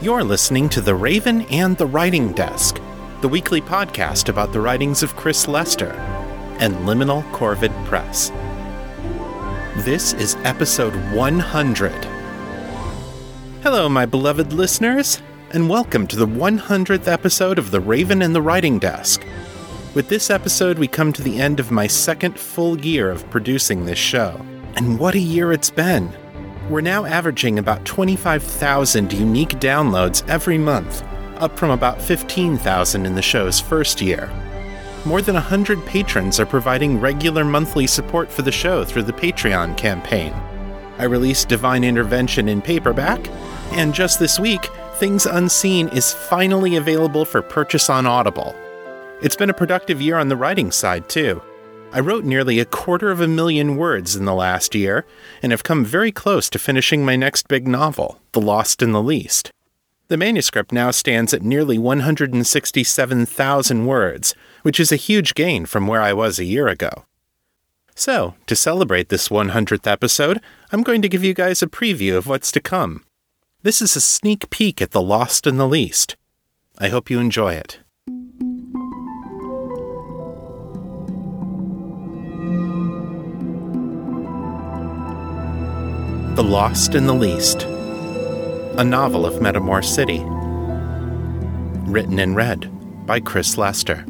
You're listening to The Raven and the Writing Desk, the weekly podcast about the writings of Chris Lester and Liminal Corvid Press. This is episode 100. Hello, my beloved listeners, and welcome to the 100th episode of The Raven and the Writing Desk. With this episode, we come to the end of my second full year of producing this show. And what a year it's been! We're now averaging about 25,000 unique downloads every month, up from about 15,000 in the show's first year. More than 100 patrons are providing regular monthly support for the show through the Patreon campaign. I released Divine Intervention in paperback, and just this week, Things Unseen is finally available for purchase on Audible. It's been a productive year on the writing side, too. I wrote nearly a quarter of a million words in the last year, and have come very close to finishing my next big novel, The Lost and the Least. The manuscript now stands at nearly 167,000 words, which is a huge gain from where I was a year ago. So, to celebrate this 100th episode, I'm going to give you guys a preview of what's to come. This is a sneak peek at The Lost and the Least. I hope you enjoy it. The Lost and the Least, a novel of Metamor City. Written and read by Chris Lester.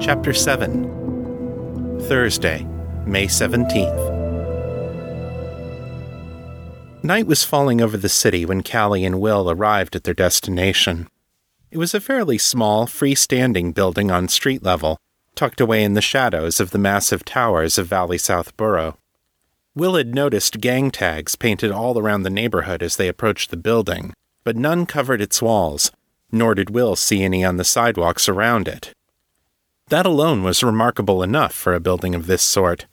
Chapter 7 Thursday, May 17th. Night was falling over the city when Callie and Will arrived at their destination. It was a fairly small, freestanding building on street level tucked away in the shadows of the massive towers of Valley South Borough. Will had noticed gang tags painted all around the neighborhood as they approached the building, but none covered its walls, nor did Will see any on the sidewalks around it. That alone was remarkable enough for a building of this sort,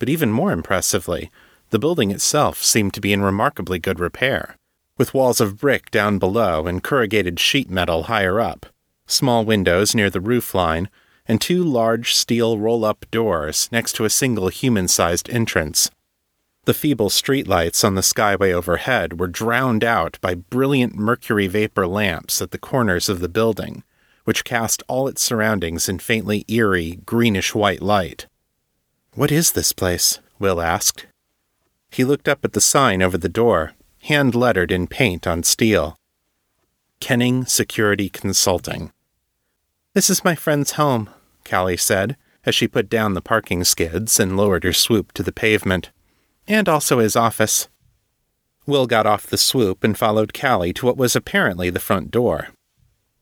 but even more impressively, the building itself seemed to be in remarkably good repair, with walls of brick down below and corrugated sheet metal higher up, small windows near the roof line, and two large steel roll up doors next to a single human sized entrance. The feeble streetlights on the skyway overhead were drowned out by brilliant mercury vapor lamps at the corners of the building, which cast all its surroundings in faintly eerie, greenish white light. What is this place? Will asked. He looked up at the sign over the door, hand lettered in paint on steel. Kenning Security Consulting. This is my friend's home, Callie said, as she put down the parking skids and lowered her swoop to the pavement. And also his office. Will got off the swoop and followed Callie to what was apparently the front door.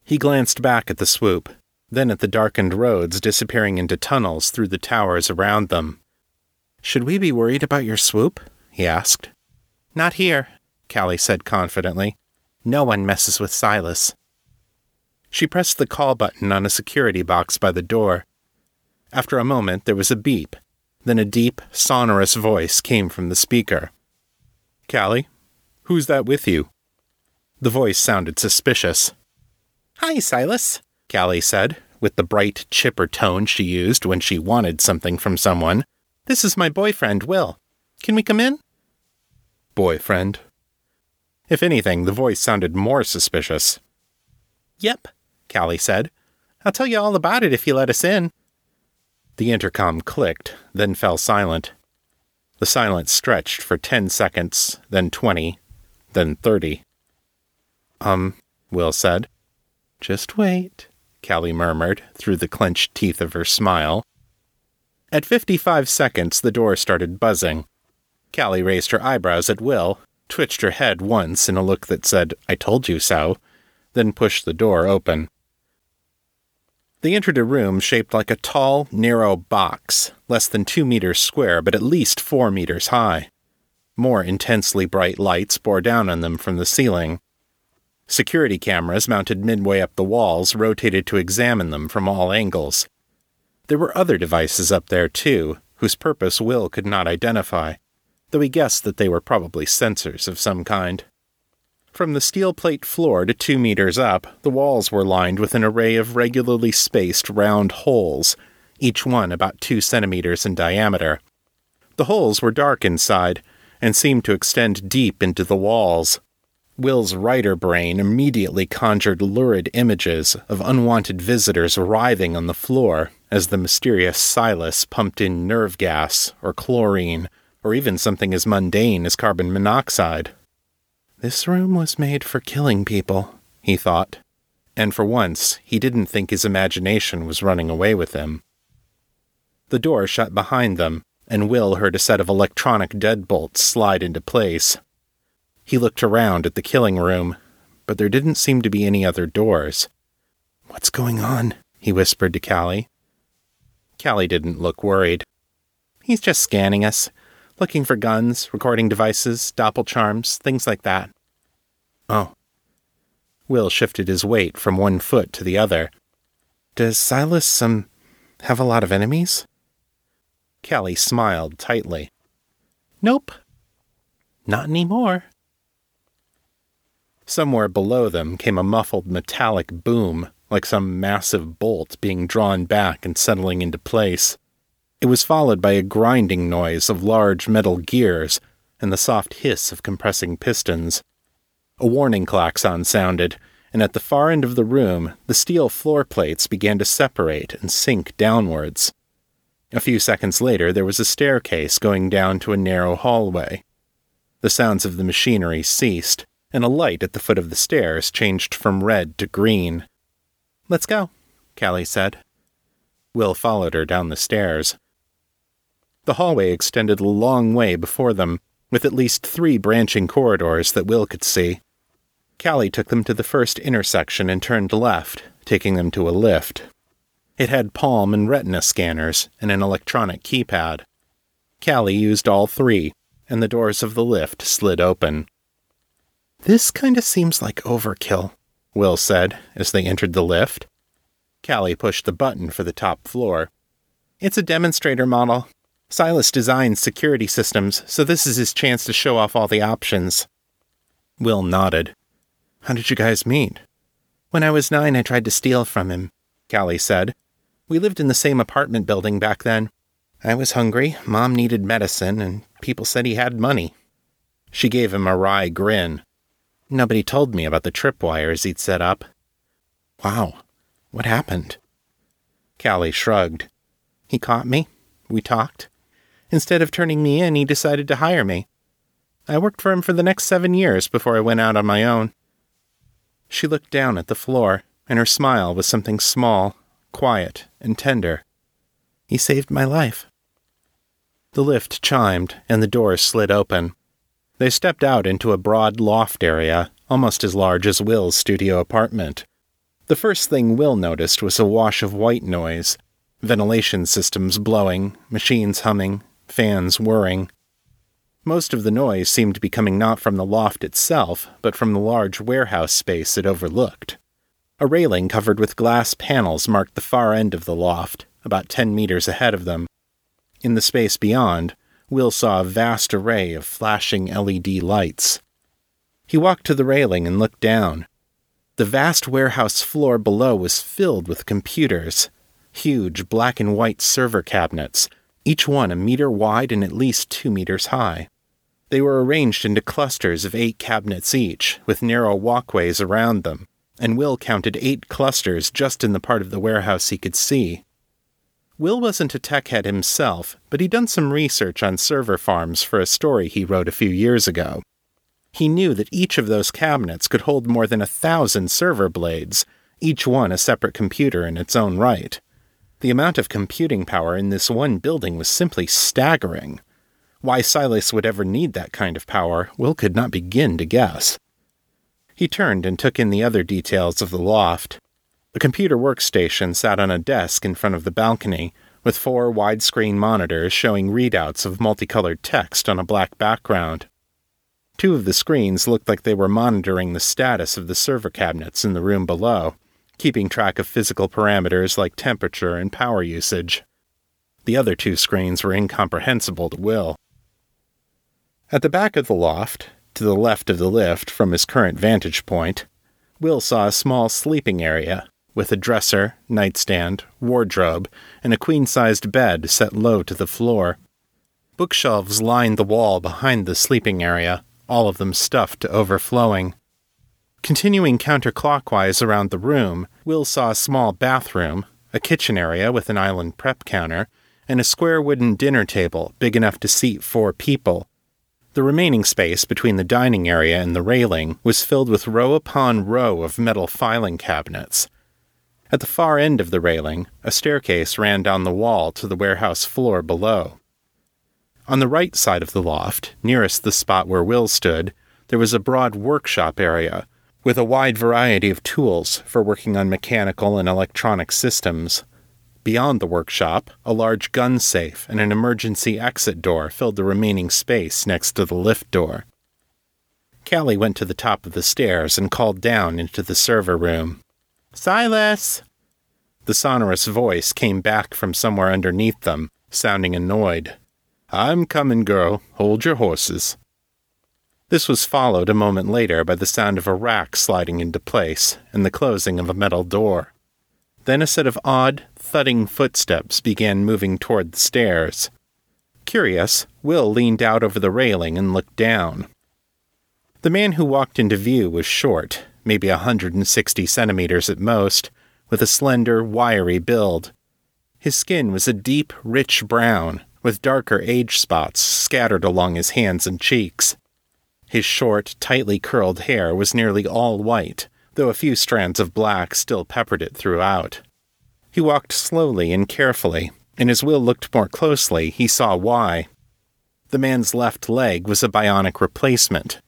He glanced back at the swoop, then at the darkened roads disappearing into tunnels through the towers around them. Should we be worried about your swoop? he asked. Not here, Callie said confidently. No one messes with Silas. She pressed the call button on a security box by the door. After a moment, there was a beep. Then a deep, sonorous voice came from the speaker. Callie, who's that with you? The voice sounded suspicious. Hi, Silas, Callie said, with the bright, chipper tone she used when she wanted something from someone. This is my boyfriend, Will. Can we come in? Boyfriend? If anything, the voice sounded more suspicious. Yep, Callie said. I'll tell you all about it if you let us in. The intercom clicked, then fell silent. The silence stretched for ten seconds, then twenty, then thirty. Um, Will said. Just wait, Callie murmured through the clenched teeth of her smile. At fifty five seconds, the door started buzzing. Callie raised her eyebrows at Will, twitched her head once in a look that said, I told you so, then pushed the door open. They entered a room shaped like a tall, narrow box, less than two meters square, but at least four meters high. More intensely bright lights bore down on them from the ceiling. Security cameras mounted midway up the walls rotated to examine them from all angles. There were other devices up there, too, whose purpose Will could not identify, though he guessed that they were probably sensors of some kind. From the steel plate floor to two meters up, the walls were lined with an array of regularly spaced round holes, each one about two centimeters in diameter. The holes were dark inside, and seemed to extend deep into the walls. Will's writer brain immediately conjured lurid images of unwanted visitors writhing on the floor as the mysterious Silas pumped in nerve gas or chlorine or even something as mundane as carbon monoxide. This room was made for killing people, he thought, and for once he didn't think his imagination was running away with him. The door shut behind them, and Will heard a set of electronic deadbolts slide into place. He looked around at the killing room, but there didn't seem to be any other doors. What's going on? he whispered to Callie. Callie didn't look worried. He's just scanning us, looking for guns, recording devices, doppel charms, things like that. Oh. Will shifted his weight from one foot to the other. Does Silas, um, have a lot of enemies? Callie smiled tightly. Nope. Not anymore. Somewhere below them came a muffled metallic boom, like some massive bolt being drawn back and settling into place. It was followed by a grinding noise of large metal gears and the soft hiss of compressing pistons. A warning klaxon sounded, and at the far end of the room, the steel floor plates began to separate and sink downwards. A few seconds later, there was a staircase going down to a narrow hallway. The sounds of the machinery ceased, and a light at the foot of the stairs changed from red to green. Let's go, Callie said. Will followed her down the stairs. The hallway extended a long way before them, with at least three branching corridors that Will could see. Callie took them to the first intersection and turned left, taking them to a lift. It had palm and retina scanners and an electronic keypad. Callie used all three, and the doors of the lift slid open. This kind of seems like overkill, Will said as they entered the lift. Callie pushed the button for the top floor. It's a demonstrator model. Silas designed security systems, so this is his chance to show off all the options. Will nodded. How did you guys meet? When I was nine, I tried to steal from him, Callie said. We lived in the same apartment building back then. I was hungry, Mom needed medicine, and people said he had money. She gave him a wry grin. Nobody told me about the tripwires he'd set up. Wow, what happened? Callie shrugged. He caught me. We talked. Instead of turning me in, he decided to hire me. I worked for him for the next seven years before I went out on my own. She looked down at the floor, and her smile was something small, quiet, and tender. He saved my life. The lift chimed, and the door slid open. They stepped out into a broad loft area, almost as large as Will's studio apartment. The first thing Will noticed was a wash of white noise ventilation systems blowing, machines humming, fans whirring. Most of the noise seemed to be coming not from the loft itself, but from the large warehouse space it overlooked. A railing covered with glass panels marked the far end of the loft, about ten meters ahead of them. In the space beyond, Will saw a vast array of flashing LED lights. He walked to the railing and looked down. The vast warehouse floor below was filled with computers, huge black and white server cabinets, each one a meter wide and at least two meters high. They were arranged into clusters of eight cabinets each, with narrow walkways around them, and Will counted eight clusters just in the part of the warehouse he could see. Will wasn't a tech head himself, but he'd done some research on server farms for a story he wrote a few years ago. He knew that each of those cabinets could hold more than a thousand server blades, each one a separate computer in its own right. The amount of computing power in this one building was simply staggering. Why Silas would ever need that kind of power, Will could not begin to guess. He turned and took in the other details of the loft. The computer workstation sat on a desk in front of the balcony, with four widescreen monitors showing readouts of multicolored text on a black background. Two of the screens looked like they were monitoring the status of the server cabinets in the room below, keeping track of physical parameters like temperature and power usage. The other two screens were incomprehensible to Will. At the back of the loft, to the left of the lift from his current vantage point, Will saw a small sleeping area with a dresser, nightstand, wardrobe, and a queen sized bed set low to the floor. Bookshelves lined the wall behind the sleeping area, all of them stuffed to overflowing. Continuing counterclockwise around the room, Will saw a small bathroom, a kitchen area with an island prep counter, and a square wooden dinner table big enough to seat four people. The remaining space between the dining area and the railing was filled with row upon row of metal filing cabinets. At the far end of the railing, a staircase ran down the wall to the warehouse floor below. On the right side of the loft, nearest the spot where Will stood, there was a broad workshop area with a wide variety of tools for working on mechanical and electronic systems. Beyond the workshop, a large gun safe and an emergency exit door filled the remaining space next to the lift door. Callie went to the top of the stairs and called down into the server room. Silas! The sonorous voice came back from somewhere underneath them, sounding annoyed. I'm coming, girl. Hold your horses. This was followed a moment later by the sound of a rack sliding into place and the closing of a metal door. Then a set of odd, thudding footsteps began moving toward the stairs. Curious, Will leaned out over the railing and looked down. The man who walked into view was short, maybe a 160 centimeters at most, with a slender, wiry build. His skin was a deep, rich brown, with darker age spots scattered along his hands and cheeks. His short, tightly curled hair was nearly all white, though a few strands of black still peppered it throughout. He walked slowly and carefully, and as Will looked more closely, he saw why. The man's left leg was a bionic replacement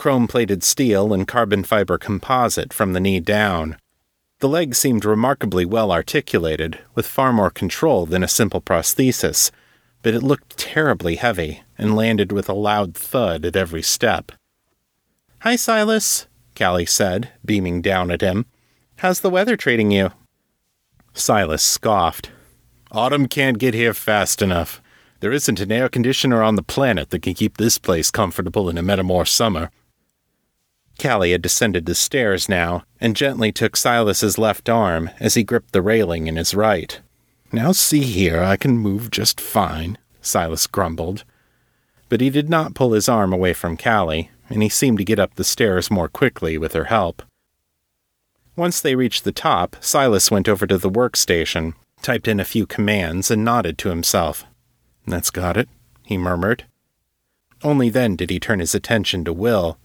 chrome plated steel and carbon fiber composite from the knee down. The leg seemed remarkably well articulated, with far more control than a simple prosthesis, but it looked terribly heavy and landed with a loud thud at every step. Hi, Silas, Callie said, beaming down at him. How's the weather treating you? Silas scoffed. Autumn can't get here fast enough. There isn't an air conditioner on the planet that can keep this place comfortable in a Metamor summer. Callie had descended the stairs now and gently took Silas's left arm as he gripped the railing in his right. Now see here, I can move just fine, Silas grumbled. But he did not pull his arm away from Callie, and he seemed to get up the stairs more quickly with her help. Once they reached the top, Silas went over to the workstation, typed in a few commands, and nodded to himself. That's got it, he murmured. Only then did he turn his attention to Will.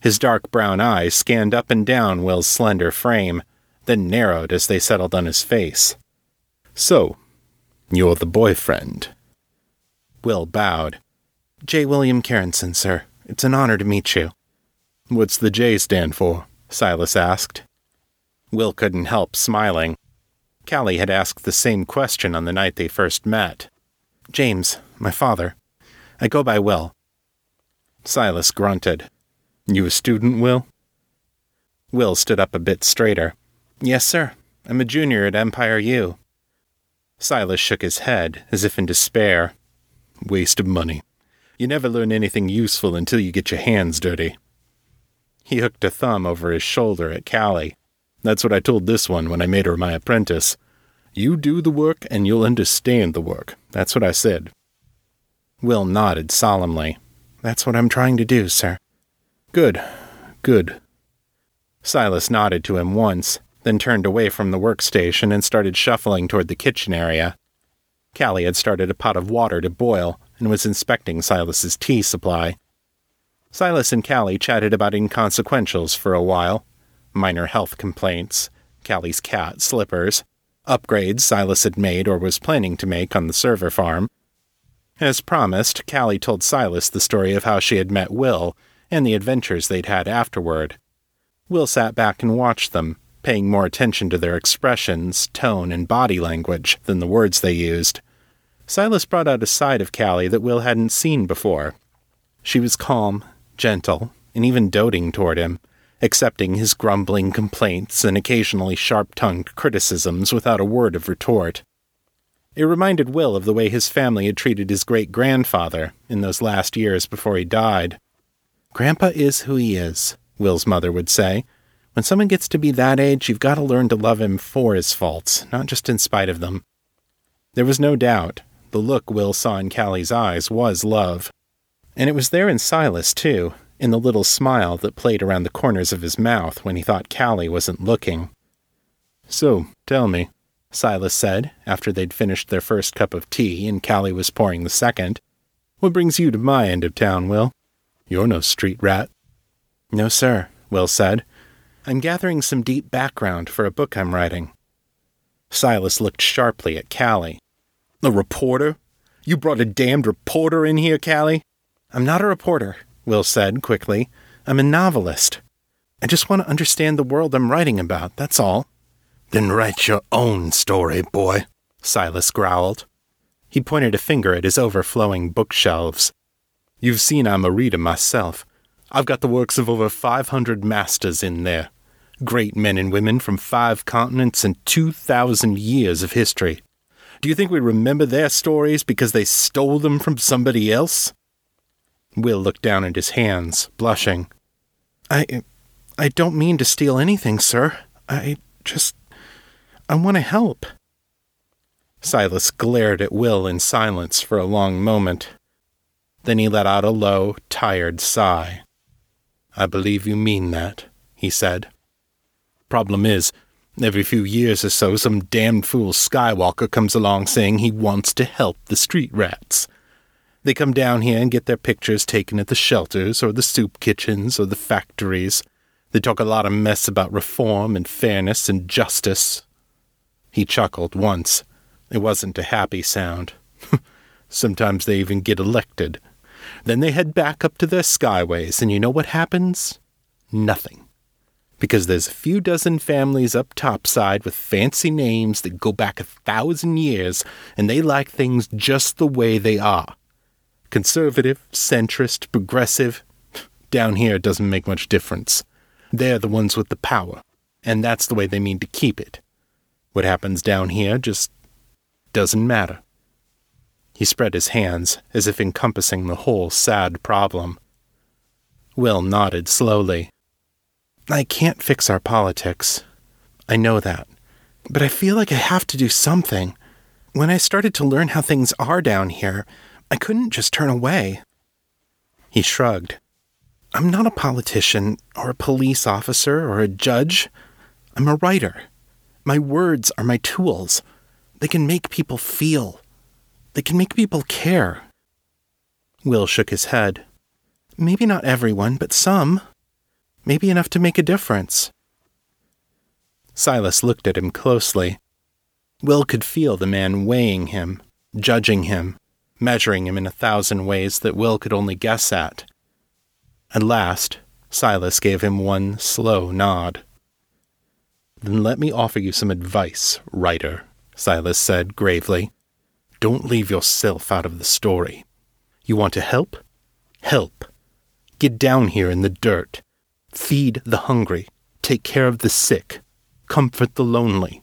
His dark brown eyes scanned up and down Will's slender frame, then narrowed as they settled on his face. So, you're the boyfriend. Will bowed. J. William Carenson, sir. It's an honor to meet you. What's the J stand for? Silas asked. Will couldn't help smiling. Callie had asked the same question on the night they first met. James, my father. I go by Will. Silas grunted. You a student, Will? Will stood up a bit straighter. Yes, sir. I'm a junior at Empire U. Silas shook his head, as if in despair. Waste of money. You never learn anything useful until you get your hands dirty. He hooked a thumb over his shoulder at Callie. That's what I told this one when I made her my apprentice. You do the work and you'll understand the work. That's what I said. Will nodded solemnly. That's what I'm trying to do, sir. Good. Good. Silas nodded to him once, then turned away from the workstation and started shuffling toward the kitchen area. Callie had started a pot of water to boil and was inspecting Silas's tea supply. Silas and Callie chatted about inconsequentials for a while minor health complaints, Callie's cat, Slippers, upgrades Silas had made or was planning to make on the server farm. As promised, Callie told Silas the story of how she had met Will and the adventures they'd had afterward. Will sat back and watched them, paying more attention to their expressions, tone, and body language than the words they used. Silas brought out a side of Callie that Will hadn't seen before. She was calm, gentle, and even doting toward him, accepting his grumbling complaints and occasionally sharp tongued criticisms without a word of retort. It reminded Will of the way his family had treated his great grandfather in those last years before he died. Grandpa is who he is, Will's mother would say, when someone gets to be that age, you've got to learn to love him for his faults, not just in spite of them. There was no doubt The look Will saw in Callie's eyes was love. And it was there in Silas, too, in the little smile that played around the corners of his mouth when he thought Callie wasn't looking. So, tell me, Silas said, after they'd finished their first cup of tea and Callie was pouring the second. What brings you to my end of town, Will? You're no street rat. No, sir, Will said. I'm gathering some deep background for a book I'm writing. Silas looked sharply at Callie. A reporter? You brought a damned reporter in here, Callie? I'm not a reporter, Will said quickly. I'm a novelist. I just want to understand the world I'm writing about, that's all. Then write your own story, boy, Silas growled. He pointed a finger at his overflowing bookshelves. You've seen I'm a reader myself. I've got the works of over 500 masters in there. Great men and women from five continents and 2,000 years of history. Do you think we remember their stories because they stole them from somebody else? Will looked down at his hands, blushing. I. I don't mean to steal anything, sir. I just. I want to help. Silas glared at Will in silence for a long moment. Then he let out a low, tired sigh. I believe you mean that, he said. Problem is, every few years or so, some damned fool Skywalker comes along saying he wants to help the street rats. They come down here and get their pictures taken at the shelters or the soup kitchens or the factories. They talk a lot of mess about reform and fairness and justice. He chuckled once. It wasn't a happy sound. Sometimes they even get elected. Then they head back up to their skyways, and you know what happens? Nothing. Because there's a few dozen families up topside with fancy names that go back a thousand years, and they like things just the way they are. Conservative, centrist, progressive. Down here it doesn't make much difference. They're the ones with the power, and that's the way they mean to keep it. What happens down here just doesn't matter. He spread his hands, as if encompassing the whole sad problem. Will nodded slowly. I can't fix our politics. I know that. But I feel like I have to do something. When I started to learn how things are down here, I couldn't just turn away. He shrugged. I'm not a politician, or a police officer, or a judge. I'm a writer. My words are my tools. They can make people feel. They can make people care. Will shook his head. Maybe not everyone, but some. Maybe enough to make a difference. Silas looked at him closely. Will could feel the man weighing him, judging him, measuring him in a thousand ways that Will could only guess at. At last, Silas gave him one slow nod. Then let me offer you some advice, writer, Silas said gravely. Don't leave yourself out of the story. You want to help? Help. Get down here in the dirt. Feed the hungry. Take care of the sick. Comfort the lonely.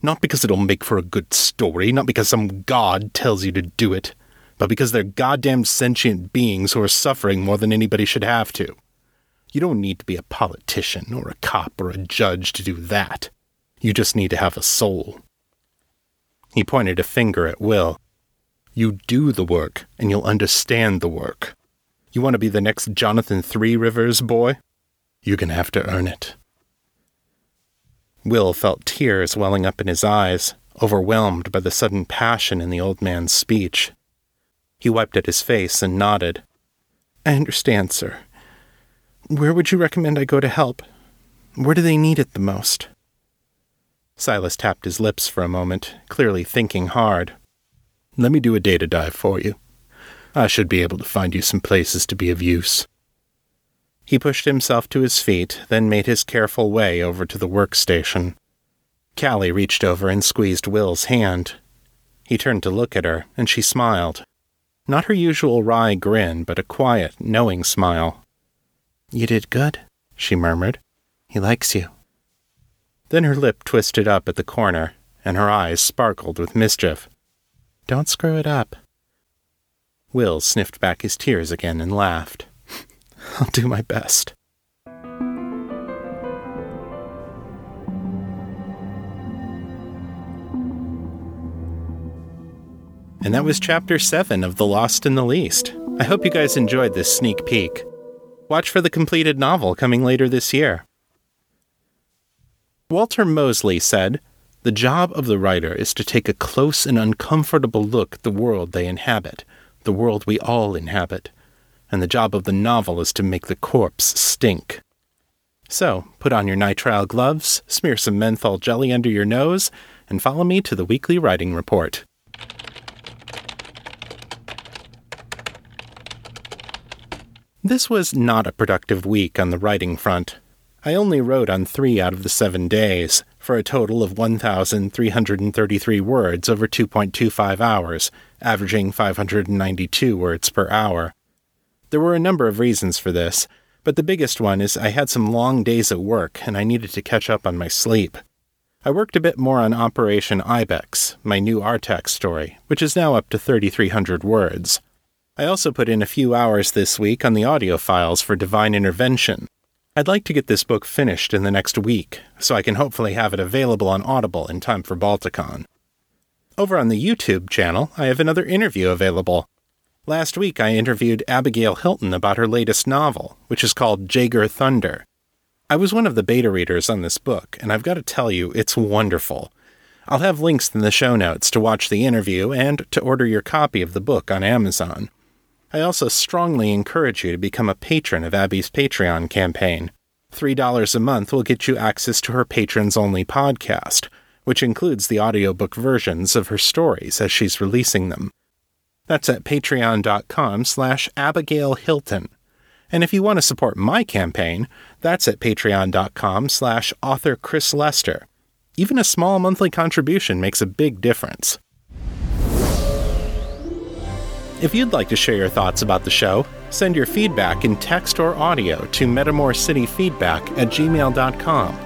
Not because it'll make for a good story, not because some god tells you to do it, but because they're goddamn sentient beings who are suffering more than anybody should have to. You don't need to be a politician or a cop or a judge to do that. You just need to have a soul. He pointed a finger at Will. You do the work, and you'll understand the work. You want to be the next Jonathan Three Rivers boy? You're going to have to earn it. Will felt tears welling up in his eyes, overwhelmed by the sudden passion in the old man's speech. He wiped at his face and nodded. I understand, sir. Where would you recommend I go to help? Where do they need it the most? Silas tapped his lips for a moment, clearly thinking hard. Let me do a data dive for you. I should be able to find you some places to be of use. He pushed himself to his feet, then made his careful way over to the workstation. Callie reached over and squeezed Will's hand. He turned to look at her, and she smiled. Not her usual wry grin, but a quiet, knowing smile. You did good, she murmured. He likes you. Then her lip twisted up at the corner, and her eyes sparkled with mischief. Don't screw it up. Will sniffed back his tears again and laughed. I'll do my best. And that was chapter 7 of The Lost and the Least. I hope you guys enjoyed this sneak peek. Watch for the completed novel coming later this year. Walter Mosley said, The job of the writer is to take a close and uncomfortable look at the world they inhabit, the world we all inhabit. And the job of the novel is to make the corpse stink. So, put on your nitrile gloves, smear some menthol jelly under your nose, and follow me to the weekly writing report. This was not a productive week on the writing front. I only wrote on three out of the seven days, for a total of 1,333 words over 2.25 hours, averaging 592 words per hour. There were a number of reasons for this, but the biggest one is I had some long days at work and I needed to catch up on my sleep. I worked a bit more on Operation Ibex, my new Artax story, which is now up to 3,300 words. I also put in a few hours this week on the audio files for Divine Intervention. I'd like to get this book finished in the next week, so I can hopefully have it available on Audible in time for Balticon. Over on the YouTube channel, I have another interview available. Last week, I interviewed Abigail Hilton about her latest novel, which is called Jaeger Thunder. I was one of the beta readers on this book, and I've got to tell you, it's wonderful. I'll have links in the show notes to watch the interview and to order your copy of the book on Amazon. I also strongly encourage you to become a patron of Abby's Patreon campaign. $3 a month will get you access to her patrons only podcast, which includes the audiobook versions of her stories as she's releasing them. That's at patreon.com slash Abigail Hilton. And if you want to support my campaign, that's at patreon.com slash author Chris Lester. Even a small monthly contribution makes a big difference. If you'd like to share your thoughts about the show, send your feedback in text or audio to metamorcityfeedback at gmail.com.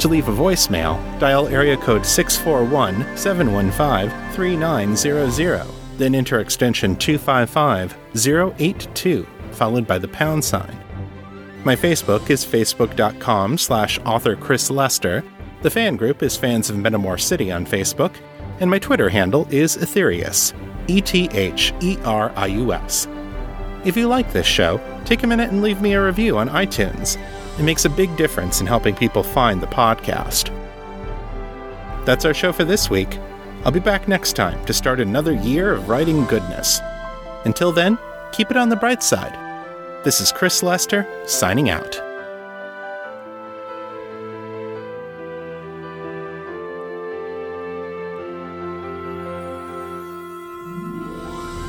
To leave a voicemail, dial area code 641 715 3900 then enter extension 255082, followed by the pound sign. My Facebook is facebook.com slash author Chris Lester. The fan group is Fans of Metamor City on Facebook, and my Twitter handle is Etherius, E T H E R I U S. If you like this show, take a minute and leave me a review on iTunes. It makes a big difference in helping people find the podcast. That's our show for this week. I'll be back next time to start another year of writing goodness. Until then, keep it on the bright side. This is Chris Lester, signing out.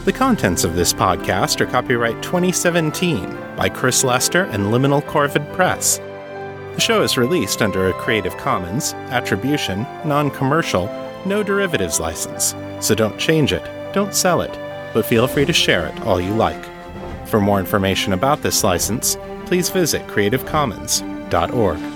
The contents of this podcast are copyright 2017 by Chris Lester and Liminal Corvid Press. The show is released under a Creative Commons, Attribution, Non Commercial, no derivatives license, so don't change it, don't sell it, but feel free to share it all you like. For more information about this license, please visit creativecommons.org.